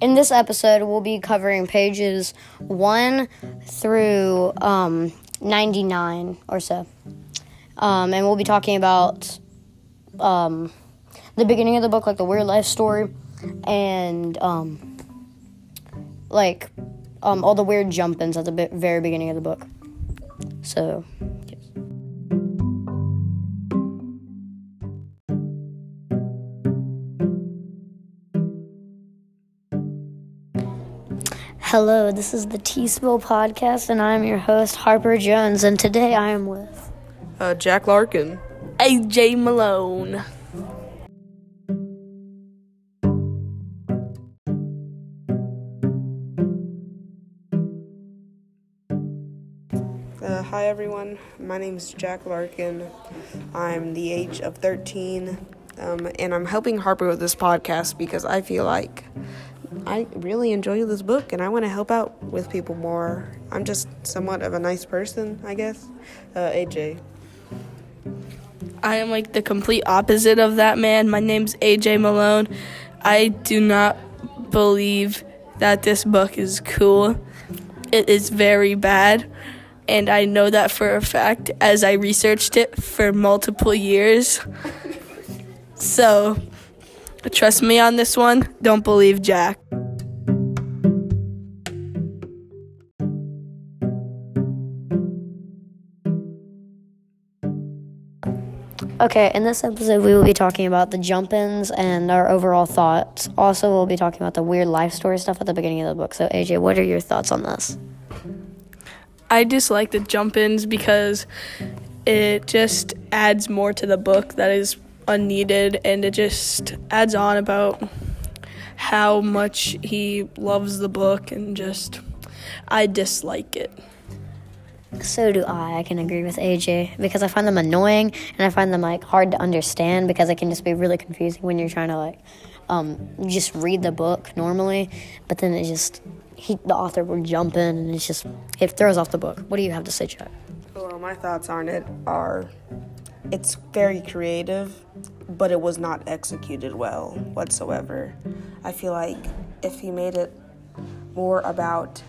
in this episode, we'll be covering pages 1 through um, 99 or so. Um, and we'll be talking about um, the beginning of the book, like the weird life story, and um, like um, all the weird jump ins at the very beginning of the book. So, Hello, this is the T Spill podcast, and I'm your host, Harper Jones, and today I am with. Uh, Jack Larkin. AJ Malone. Uh, hi everyone, my name is Jack Larkin. I'm the age of 13, um, and I'm helping Harper with this podcast because I feel like I really enjoy this book and I want to help out with people more. I'm just somewhat of a nice person, I guess. Uh, AJ. I am like the complete opposite of that man. My name's AJ Malone. I do not believe that this book is cool. It is very bad. And I know that for a fact as I researched it for multiple years. So, trust me on this one. Don't believe Jack. Okay, in this episode, we will be talking about the jump ins and our overall thoughts. Also, we'll be talking about the weird life story stuff at the beginning of the book. So, AJ, what are your thoughts on this? I dislike the jump ins because it just adds more to the book that is unneeded and it just adds on about how much he loves the book and just I dislike it. So do I. I can agree with AJ because I find them annoying and I find them like hard to understand because it can just be really confusing when you're trying to like um, just read the book normally, but then it just he the author will jump in and it's just it throws off the book. What do you have to say, Chuck? Well, my thoughts on it are it's very creative, but it was not executed well whatsoever. I feel like if he made it more about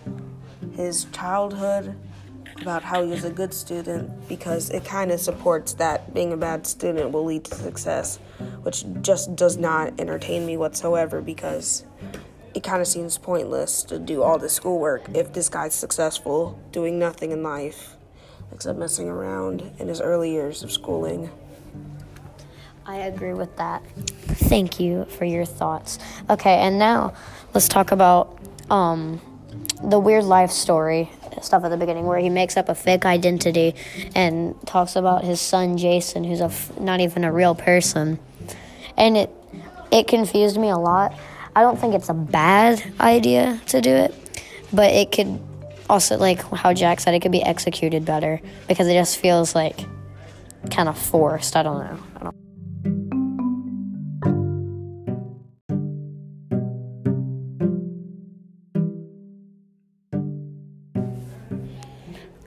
his childhood, about how he was a good student, because it kind of supports that being a bad student will lead to success, which just does not entertain me whatsoever because it kind of seems pointless to do all this schoolwork if this guy's successful doing nothing in life except messing around in his early years of schooling. I agree with that. Thank you for your thoughts. Okay, and now let's talk about um, the weird life story stuff at the beginning where he makes up a fake identity and talks about his son Jason, who's a f- not even a real person, and it it confused me a lot. I don't think it's a bad idea to do it, but it could also like how Jack said it could be executed better because it just feels like kind of forced. I don't know. I don't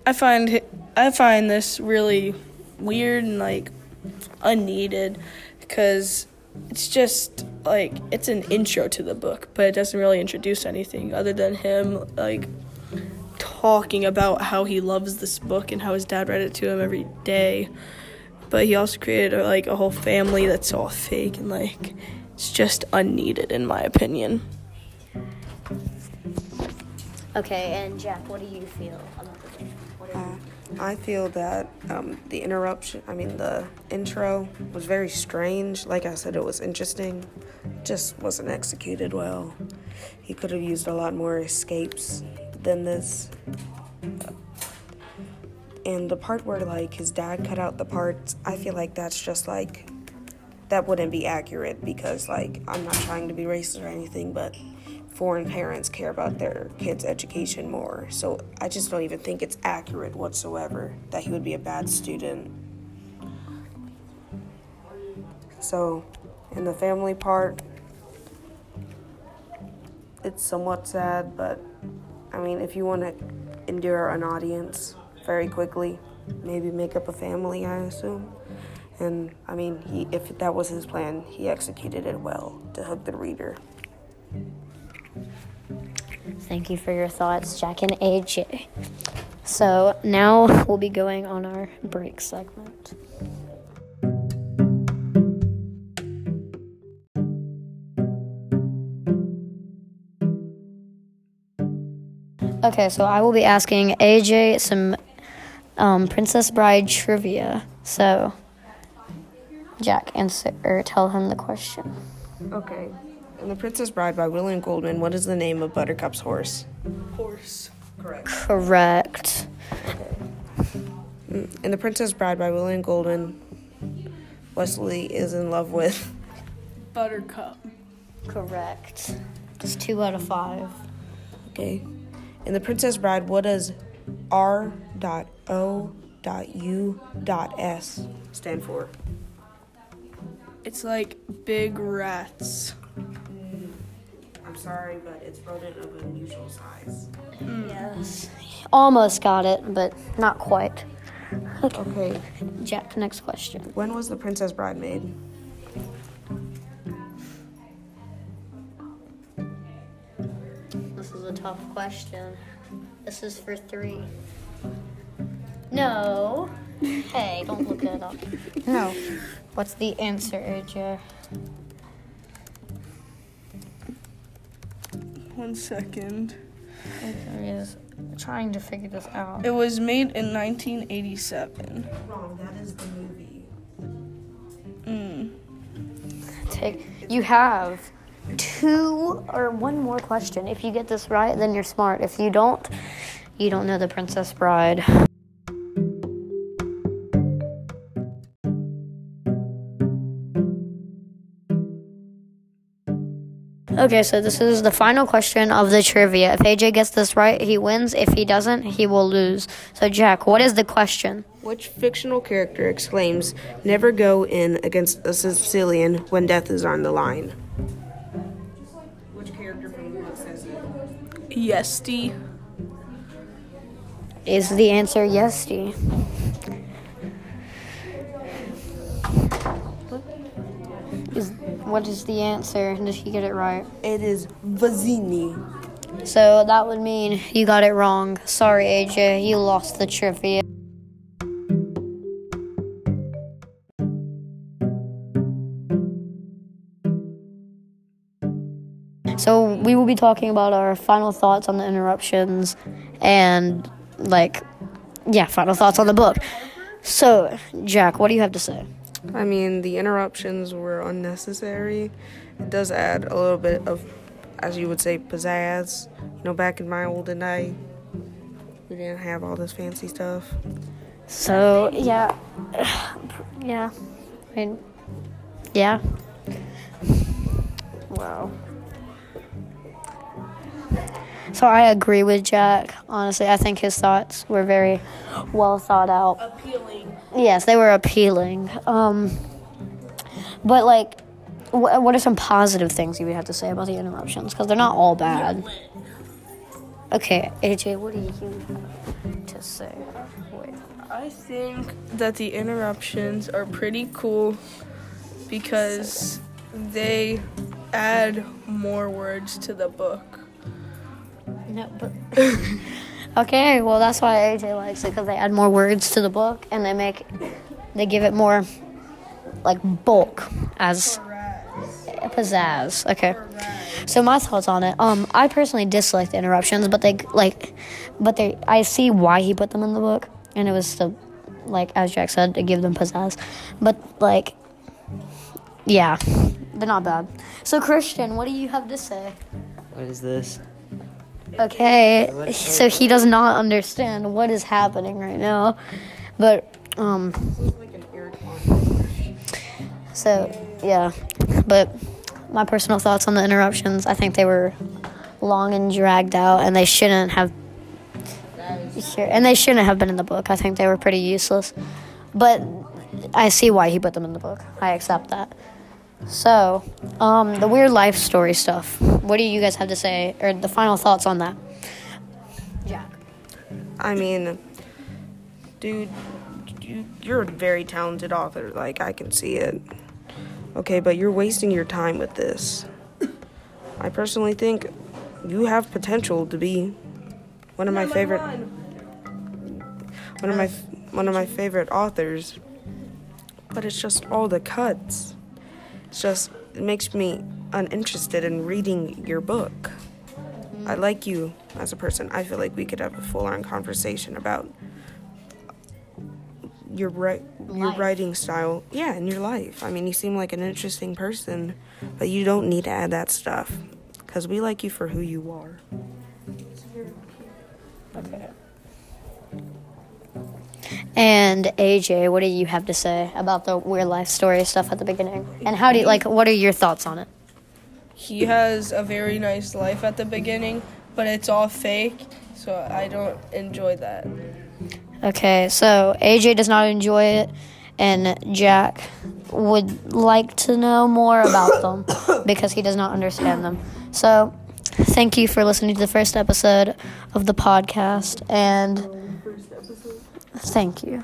I find I find this really weird and like unneeded because it's just like it's an intro to the book, but it doesn't really introduce anything other than him like talking about how he loves this book and how his dad read it to him every day. But he also created a, like a whole family that's all fake and like it's just unneeded in my opinion. Okay, and Jack, what do you feel about the game? Uh, I feel that um, the interruption, I mean, the intro was very strange. Like I said, it was interesting, just wasn't executed well. He could have used a lot more escapes than this. And the part where, like, his dad cut out the parts, I feel like that's just like, that wouldn't be accurate because, like, I'm not trying to be racist or anything, but foreign parents care about their kids' education more. So I just don't even think it's accurate whatsoever that he would be a bad student. So, in the family part, it's somewhat sad, but I mean, if you want to endure an audience very quickly, maybe make up a family, I assume. And I mean, he if that was his plan, he executed it well to hook the reader. Thank you for your thoughts, Jack and AJ. So now we'll be going on our break segment. Okay, so I will be asking AJ some um, Princess Bride trivia. So, Jack, answer or tell him the question. Okay. In The Princess Bride by William Goldman, what is the name of Buttercup's horse? Horse. Correct. Correct. In The Princess Bride by William Goldman, Westley is in love with. Buttercup. Correct. It's two out of five. Okay. In The Princess Bride, what does R. O. U. S stand for? It's like big rats. I'm sorry, but it's rodent of unusual size. Yes. Almost got it, but not quite. Okay. Jack, next question. When was The Princess Bride made? This is a tough question. This is for three. No. Hey, don't look it up. No. What's the answer, AJ? One second. AJ is trying to figure this out. It was made in 1987. Wrong. That is the movie. Mm. Take. You have two or one more question. If you get this right, then you're smart. If you don't, you don't know the Princess Bride. Okay, so this is the final question of the trivia. If AJ gets this right, he wins. If he doesn't, he will lose. So, Jack, what is the question? Which fictional character exclaims, Never go in against a Sicilian when death is on the line? Yesty. Is the answer yes, D? Is, what is the answer? Did he get it right? It is Vizzini. So that would mean you got it wrong. Sorry, AJ, you lost the trivia. So we will be talking about our final thoughts on the interruptions and like yeah, final thoughts on the book. So, Jack, what do you have to say? I mean, the interruptions were unnecessary. It does add a little bit of, as you would say, pizzazz. You know, back in my olden day, we didn't have all this fancy stuff. So yeah, yeah, I mean, yeah. Wow. So I agree with Jack. Honestly, I think his thoughts were very well thought out. Appealing. Yes, they were appealing. Um, but like, wh- what are some positive things you would have to say about the interruptions? Because they're not all bad. Okay, AJ, what do you have to say? Wait. I think that the interruptions are pretty cool because they add more words to the book. No, but okay. Well, that's why AJ likes it because they add more words to the book and they make they give it more like bulk as pizzazz. Okay. So my thoughts on it. Um, I personally dislike the interruptions, but they like, but they I see why he put them in the book, and it was to, like as Jack said, to give them pizzazz. But like, yeah, they're not bad. So Christian, what do you have to say? What is this? Okay, so he does not understand what is happening right now, but um, so yeah, but my personal thoughts on the interruptions, I think they were long and dragged out, and they shouldn't have. And they shouldn't have been in the book. I think they were pretty useless, but I see why he put them in the book. I accept that. So, um, the weird life story stuff. What do you guys have to say, or the final thoughts on that? Jack. I mean, dude, you, you're a very talented author. Like, I can see it. Okay, but you're wasting your time with this. I personally think you have potential to be one of my favorite one of my one of my favorite authors. But it's just all the cuts. It's just it makes me uninterested in reading your book. I like you as a person. I feel like we could have a full-on conversation about your ri- your Life. writing style. Yeah, and your life. I mean, you seem like an interesting person, but you don't need to add that stuff cuz we like you for who you are. Okay. And AJ, what do you have to say about the weird life story stuff at the beginning? And how do you like? What are your thoughts on it? He has a very nice life at the beginning, but it's all fake, so I don't enjoy that. Okay, so AJ does not enjoy it, and Jack would like to know more about them because he does not understand them. So, thank you for listening to the first episode of the podcast, and thank you.